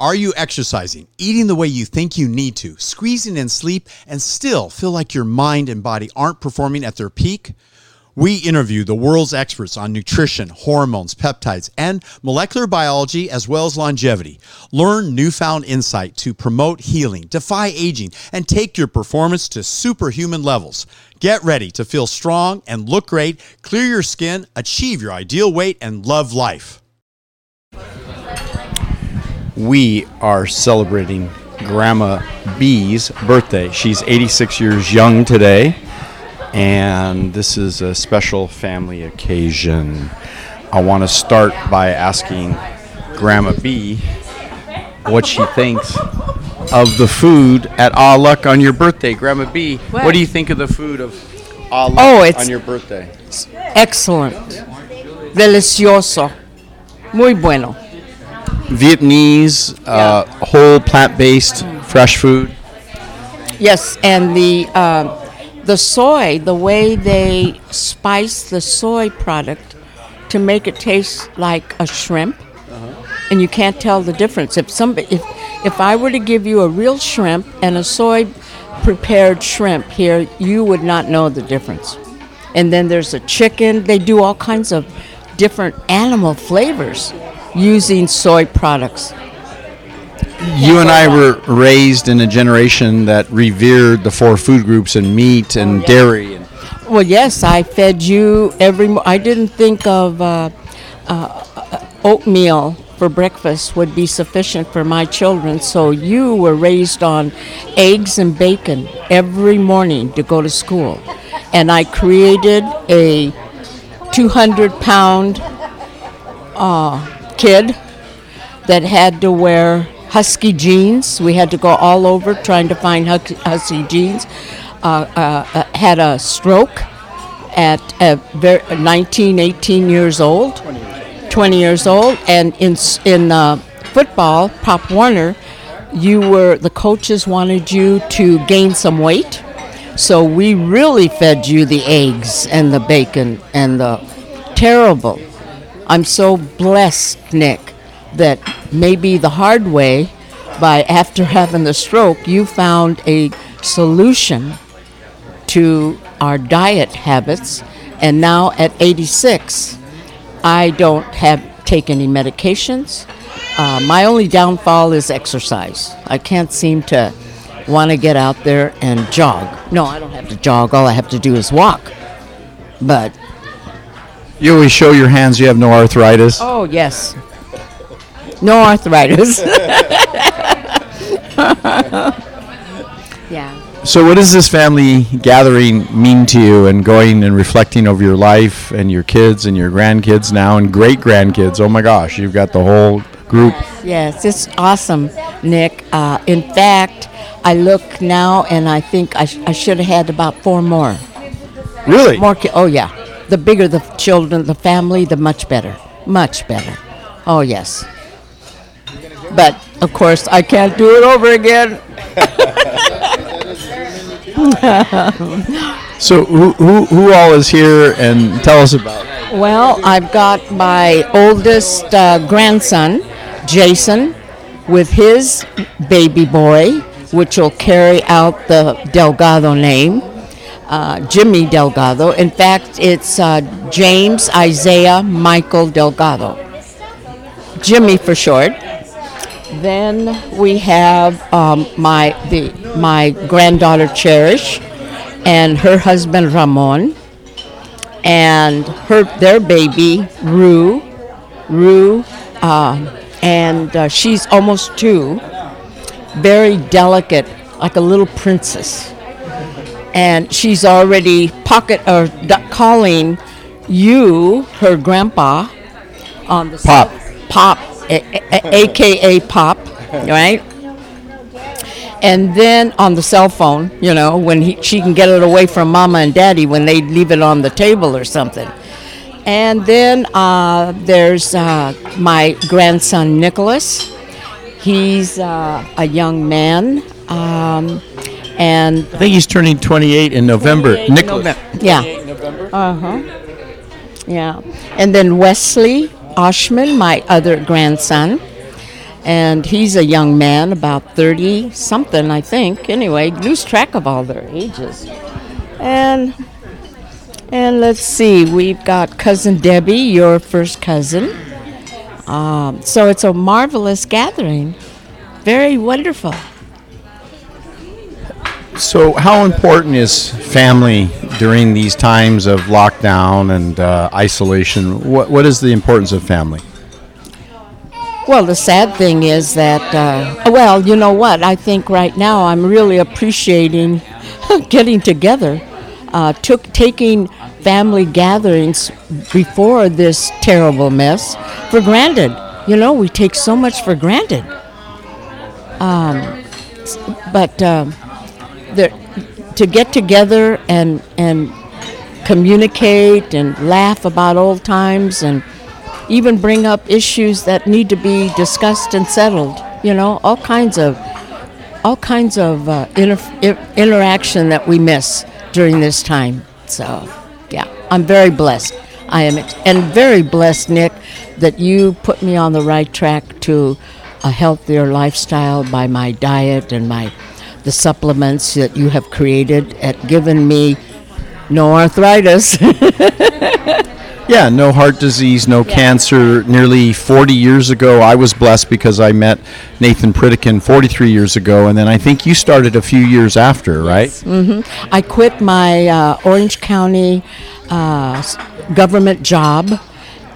Are you exercising, eating the way you think you need to, squeezing in sleep, and still feel like your mind and body aren't performing at their peak? We interview the world's experts on nutrition, hormones, peptides, and molecular biology, as well as longevity. Learn newfound insight to promote healing, defy aging, and take your performance to superhuman levels. Get ready to feel strong and look great, clear your skin, achieve your ideal weight, and love life. We are celebrating Grandma B's birthday. She's 86 years young today, and this is a special family occasion. I want to start by asking Grandma B what she thinks of the food at Ah Luck on your birthday. Grandma B, what, What? do you think of the food of Ah Luck Oh, it's- on your birthday? Excellent. Delicioso. Muy bueno. Vietnamese, uh, whole plant-based, fresh food. Yes, and the um the soy, the way they spice the soy product to make it taste like a shrimp, and you can't tell the difference. If somebody, if if I were to give you a real shrimp and a soy prepared shrimp here, you would not know the difference. And then there's a chicken. They do all kinds of different animal flavors using soy products. You and I were raised in a generation that revered the four food groups and meat and dairy. And Well, yes, I fed you every. Mo- I didn't think of uh, uh, oatmeal for breakfast would be sufficient for my children. So you were raised on eggs and bacon every morning to go to school, and I created a 200 pound uh, kid that had to wear husky jeans. We had to go all over trying to find husky jeans. Uh, uh, uh, had a stroke at uh, ver- 19, 18 years old. 20 years old. And in, in uh, football, Pop Warner, you were, the coaches wanted you to gain some weight. So we really fed you the eggs and the bacon and the terrible. I'm so blessed, Nick, that maybe the hard way, by after having the stroke, you found a solution to our diet habits. And now at 86, I don't have take any medications. Uh, my only downfall is exercise. I can't seem to want to get out there and jog. No, I don't have to jog. All I have to do is walk. But you always show your hands. You have no arthritis. Oh, yes. No arthritis. yeah. So, what does this family gathering mean to you? And going and reflecting over your life and your kids and your grandkids now and great grandkids. Oh my gosh, you've got the whole group. Yes, it's awesome, Nick. Uh, in fact, I look now and I think I, sh- I should have had about four more. Really? More ki- oh, yeah. The bigger the children, the family, the much better. Much better. Oh, yes. But, of course, I can't do it over again. So, who, who, who all is here? And tell us about. it. Well, I've got my oldest uh, grandson, Jason, with his baby boy, which will carry out the Delgado name, uh, Jimmy Delgado. In fact, it's uh, James Isaiah Michael Delgado. Jimmy for short. Then we have um, my the my granddaughter Cherish, and her husband Ramon, and her their baby Rue, Rue, uh, and she's almost two, very delicate, like a little princess, and she's already pocket or d- calling you her grandpa on the Pop. cell- pop, a- a- aka pop, right? And then on the cell phone, you know, when he, she can get it away from mama and daddy when they leave it on the table or something. And then uh, there's uh, my grandson Nicholas. He's uh, a young man, um, and I think he's turning 28 in November. Nicholas. yeah. Uh huh. Yeah. And then Wesley Oshman, my other grandson. and he's a young man, about 30 something, I think. Anyway, lose track of all their ages. And and let's see, we've got cousin Debbie, your first cousin. Um, so it's a marvelous gathering. Very wonderful. So, how important is family during these times of lockdown and uh, isolation? What, what is the importance of family? Well, the sad thing is that, uh, well, you know what? I think right now I'm really appreciating getting together, uh, took taking family gatherings before this terrible mess for granted. You know, we take so much for granted. Um, but um, to get together and and communicate and laugh about old times and even bring up issues that need to be discussed and settled. You know, all kinds of all kinds of uh, inter- interaction that we miss during this time. So, yeah, I'm very blessed. I am, ex- and very blessed, Nick, that you put me on the right track to a healthier lifestyle by my diet and my the supplements that you have created at given me no arthritis. Yeah, no heart disease, no cancer. Nearly 40 years ago, I was blessed because I met Nathan Pritikin 43 years ago, and then I think you started a few years after, right? Mm-hmm. I quit my uh, Orange County uh, government job,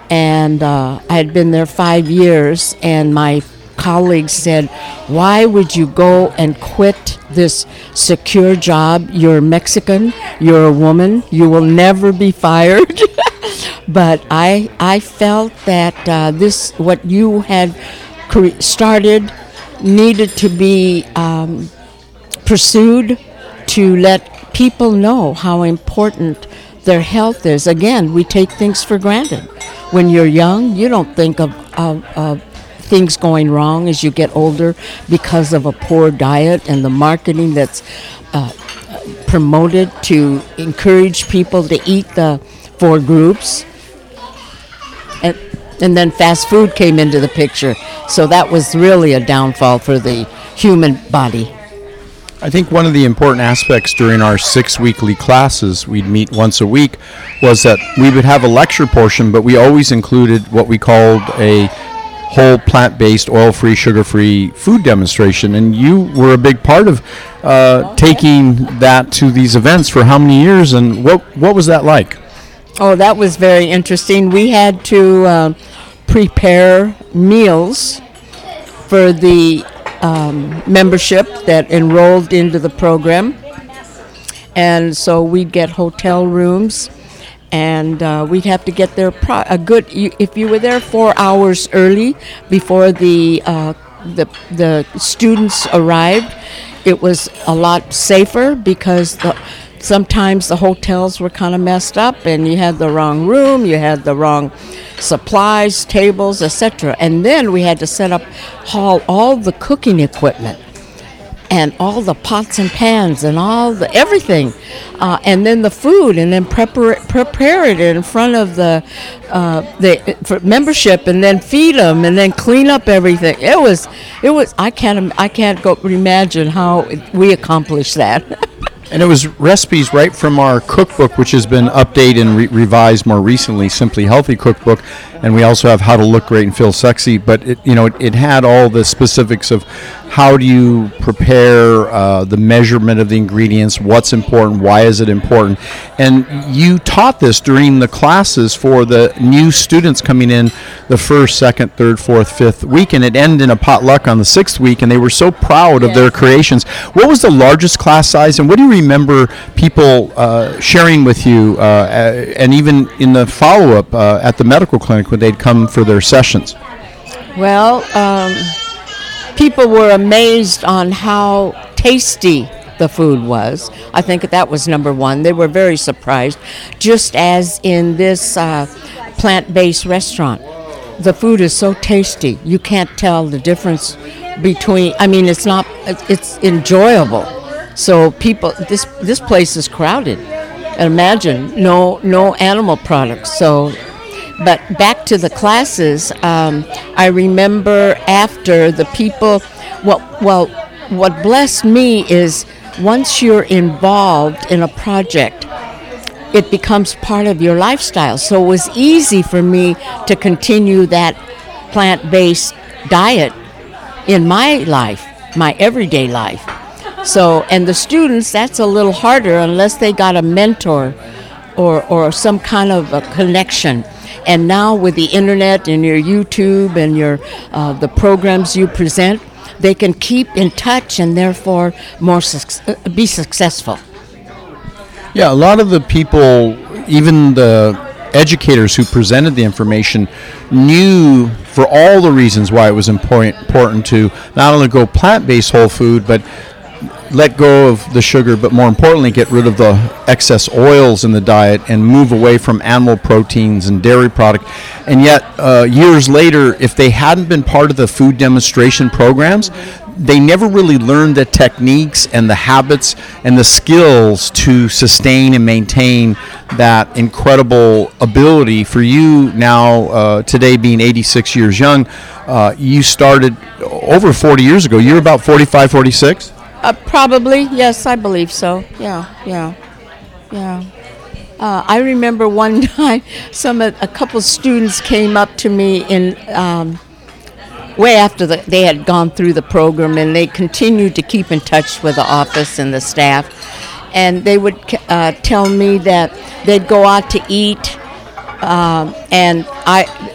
and uh, I had been there five years, and my colleagues said, Why would you go and quit this secure job? You're Mexican, you're a woman, you will never be fired. but I, I felt that uh, this, what you had cre- started, needed to be um, pursued to let people know how important their health is. Again, we take things for granted. When you're young, you don't think of, of, of things going wrong as you get older because of a poor diet and the marketing that's uh, promoted to encourage people to eat the four groups. And, and then fast food came into the picture. So that was really a downfall for the human body. I think one of the important aspects during our six weekly classes, we'd meet once a week, was that we would have a lecture portion, but we always included what we called a whole plant based, oil free, sugar free food demonstration. And you were a big part of uh, taking that to these events for how many years, and what, what was that like? Oh, that was very interesting. We had to uh, prepare meals for the um, membership that enrolled into the program. And so we'd get hotel rooms, and uh, we'd have to get there pro- a good. You, if you were there four hours early before the uh, the the students arrived, it was a lot safer because the sometimes the hotels were kind of messed up and you had the wrong room you had the wrong supplies tables etc and then we had to set up haul all the cooking equipment and all the pots and pans and all the everything. Uh, and then the food and then prepare, prepare it in front of the uh, the membership and then feed them and then clean up everything. It was it was I can't I can't go imagine how we accomplished that. And it was recipes right from our cookbook, which has been updated and re- revised more recently, Simply Healthy Cookbook. And we also have How to Look Great and Feel Sexy. But it, you know, it, it had all the specifics of how do you prepare uh, the measurement of the ingredients, what's important, why is it important, and you taught this during the classes for the new students coming in the first, second, third, fourth, fifth week, and it ended in a potluck on the sixth week, and they were so proud of their creations. What was the largest class size, and what do you remember people uh, sharing with you, uh, and even in the follow up uh, at the medical clinic when they'd come for their sessions? Well, um, people were amazed on how tasty the food was. I think that was number one. They were very surprised, just as in this uh, plant based restaurant. The food is so tasty, you can't tell the difference between, I mean, it's not, it's enjoyable. So people, this, this place is crowded. And imagine, no, no animal products. So but back to the classes, um, I remember after the people, well, well, what blessed me is once you're involved in a project, it becomes part of your lifestyle. So it was easy for me to continue that plant based diet in my life, my everyday life. So, and the students, that's a little harder unless they got a mentor or, or some kind of a connection. And now with the internet and your YouTube and your uh, the programs you present, they can keep in touch and therefore more suc- uh, be successful. Yeah, a lot of the people, even the educators who presented the information, knew for all the reasons why it was important important to not only go plant-based whole food, but let go of the sugar, but more importantly, get rid of the excess oils in the diet and move away from animal proteins and dairy product. And yet, uh, years later, if they hadn't been part of the food demonstration programs, they never really learned the techniques and the habits and the skills to sustain and maintain that incredible ability. For you now, uh, today being 86 years young, uh, you started over 40 years ago. You're about 45, 46? Uh, probably, yes, I believe so. Yeah, yeah, yeah. Uh, I remember one time, some a couple students came up to me in um, way after the, they had gone through the program, and they continued to keep in touch with the office and the staff, and they would uh, tell me that they'd go out to eat, um, and I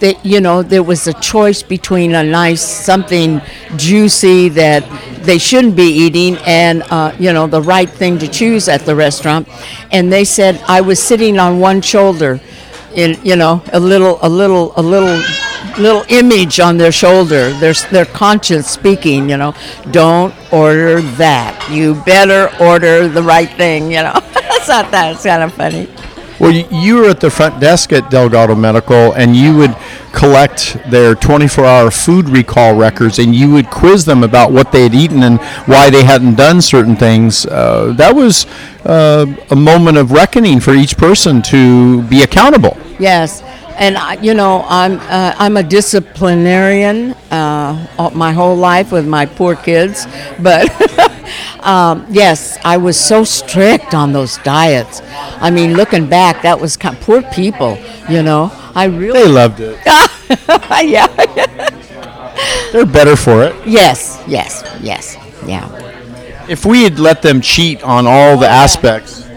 that you know there was a choice between a nice something juicy that they shouldn't be eating and uh, you know the right thing to choose at the restaurant. And they said i was sitting on one shoulder in you know a little a little a little little image on their shoulder their their conscience speaking you know don't order that. You better order the right thing you know. That's not that it's kind of funny well, you were at the front desk at Delgado Medical, and you would collect their 24-hour food recall records, and you would quiz them about what they had eaten and why they hadn't done certain things. Uh, that was uh, a moment of reckoning for each person to be accountable. Yes, and I, you know I'm uh, I'm a disciplinarian uh, my whole life with my poor kids, but um, yes, I was so strict on those diets. I mean, looking back, that was kind of, poor people. You know, I really they loved it. yeah. They're better for it. Yes, yes, yes, yeah. If we had let them cheat on all the aspects,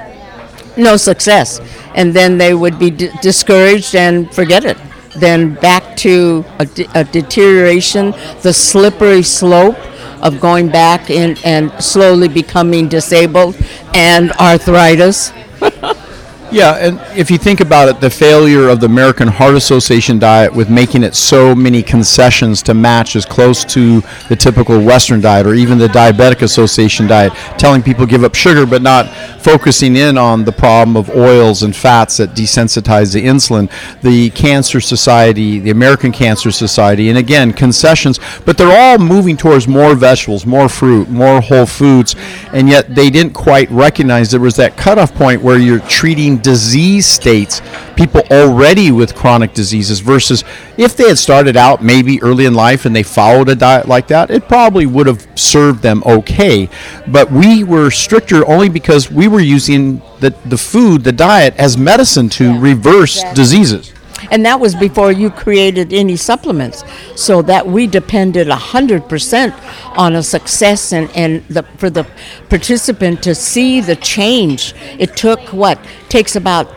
no success and then they would be d- discouraged and forget it. Then back to a, de- a deterioration, the slippery slope of going back in and slowly becoming disabled and arthritis. Yeah, and if you think about it, the failure of the American Heart Association diet with making it so many concessions to match as close to the typical Western diet or even the Diabetic Association diet, telling people give up sugar but not focusing in on the problem of oils and fats that desensitize the insulin, the Cancer Society, the American Cancer Society, and again, concessions, but they're all moving towards more vegetables, more fruit, more whole foods, and yet they didn't quite recognize there was that cutoff point where you're treating disease states, people already with chronic diseases, versus if they had started out maybe early in life and they followed a diet like that, it probably would have served them okay. But we were stricter only because we were using the, the food, the diet, as medicine to reverse diseases. And that was before you created any supplements. So that we depended 100% on a success and, and the, for the participant to see the change. It took what? Takes about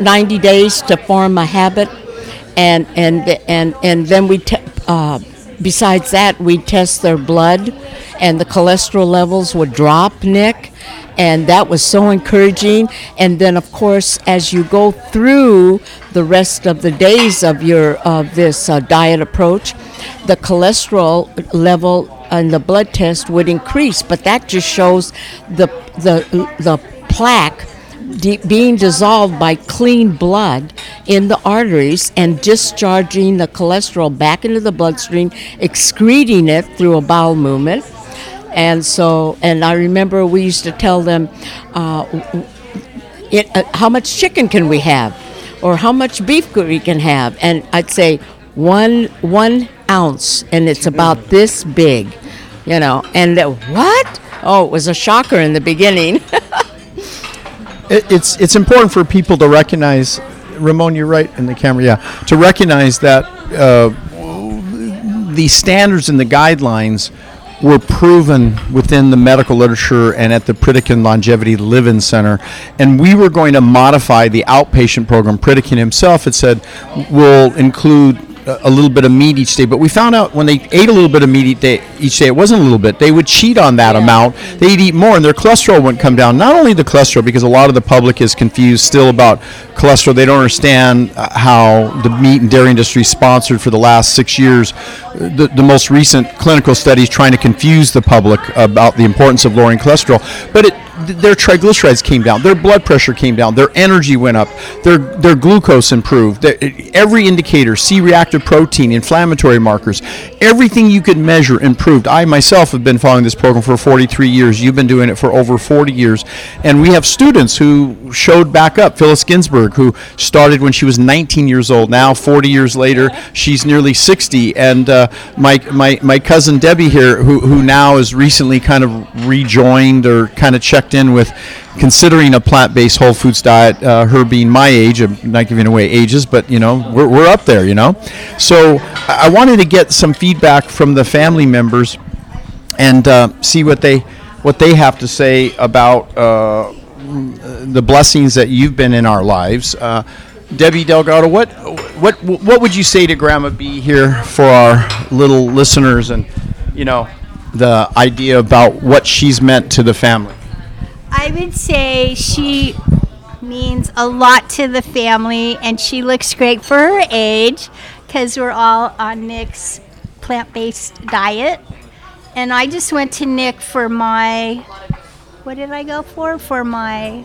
90 days to form a habit. And, and, and, and then we, te- uh, besides that, we test their blood and the cholesterol levels would drop, Nick and that was so encouraging. And then, of course, as you go through the rest of the days of your of this uh, diet approach, the cholesterol level and the blood test would increase. But that just shows the the the plaque. De- being dissolved by clean blood in the arteries and discharging the cholesterol back into the bloodstream, excreting it through a bowel movement, and so, and I remember we used to tell them, uh, it, uh, how much chicken can we have? or how much beef we can have, and I'd say one one ounce, and it's about this big, you know. And uh, what? Oh, it was a shocker in the beginning. it, it's it's important for people to recognize. Ramon, you're right in the camera. Yeah, to recognize that uh, the standards and the guidelines were proven within the medical literature and at the Pritikin Longevity Live-In Center, and we were going to modify the outpatient program. Pritikin himself had said we'll include a little bit of meat each day. But we found out when they ate a little bit of meat each day, each day it wasn't a little bit. They would cheat on that yeah. amount. They'd eat more, and their cholesterol wouldn't come down. Not only the cholesterol, because a lot of the public is confused still about cholesterol. They don't understand uh, how the meat and dairy industry sponsored for the last six years the, the most recent clinical studies trying to confuse the public about the importance of lowering cholesterol. But it their triglycerides came down, their blood pressure came down, their energy went up, their their glucose improved. Every indicator, C-reactive protein, inflammatory markers, everything you could measure improved. I myself have been following this program for 43 years. You've been doing it for over 40 years, and we have students who showed back up. Phyllis Ginsburg, who started when she was 19 years old, now 40 years later, she's nearly 60, and uh, my my my cousin Debbie here, who who now is recently kind of rejoined or kind of checked in with considering a plant-based whole foods diet. Uh, her being my age, I'm not giving away ages, but you know we're we're up there, you know. So I wanted to get some feedback from the family members and uh, see what they what they have to say about uh, the blessings that you've been in our lives. Uh, Debbie Delgado, what what what would you say to Grandma B here for our little listeners and you know the idea about what she's meant to the family? I would say she means a lot to the family, and she looks great for her age because we're all on Nick's plant based diet. And I just went to Nick for my, what did I go for? For my,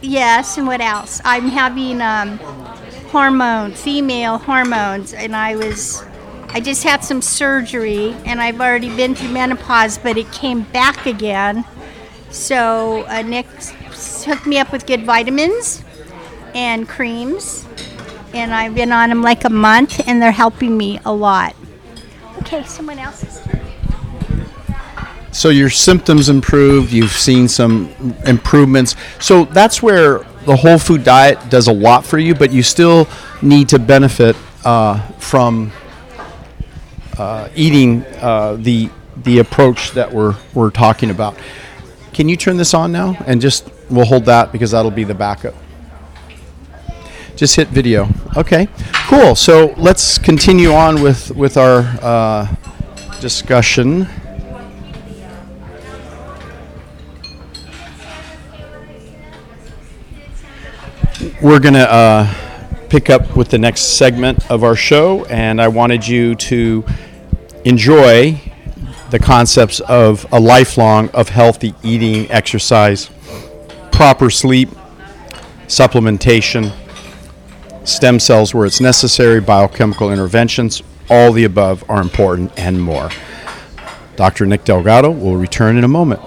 yes, and what else? I'm having um, hormone, female hormones, and I was I just had some surgery and I've already been through menopause, but it came back again. So uh, Nick hooked me up with good vitamins and creams, and I've been on them like a month, and they're helping me a lot. Okay, someone else. So your symptoms improved. You've seen some improvements. So that's where the whole food diet does a lot for you, but you still need to benefit uh, from uh, eating uh, the the approach that we're we're talking about. Can you turn this on now? And just, we'll hold that because that'll be the backup. Just hit video. Okay, cool. So let's continue on with, with our uh, discussion. We're going to uh, pick up with the next segment of our show, and I wanted you to enjoy the concepts of a lifelong of healthy eating, exercise, proper sleep, supplementation, stem cells where it's necessary, biochemical interventions, all the above are important and more. Dr. Nick Delgado will return in a moment.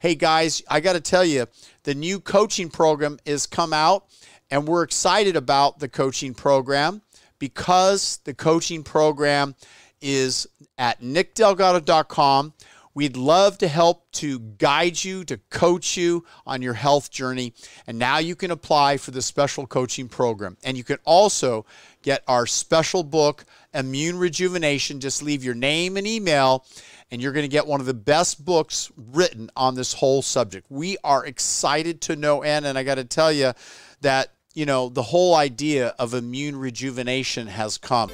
Hey guys, I got to tell you, the new coaching program is come out and we're excited about the coaching program because the coaching program is at nickdelgado.com. We'd love to help to guide you, to coach you on your health journey. And now you can apply for the special coaching program. And you can also get our special book, Immune Rejuvenation. Just leave your name and email, and you're going to get one of the best books written on this whole subject. We are excited to no end. And I got to tell you that, you know, the whole idea of immune rejuvenation has come.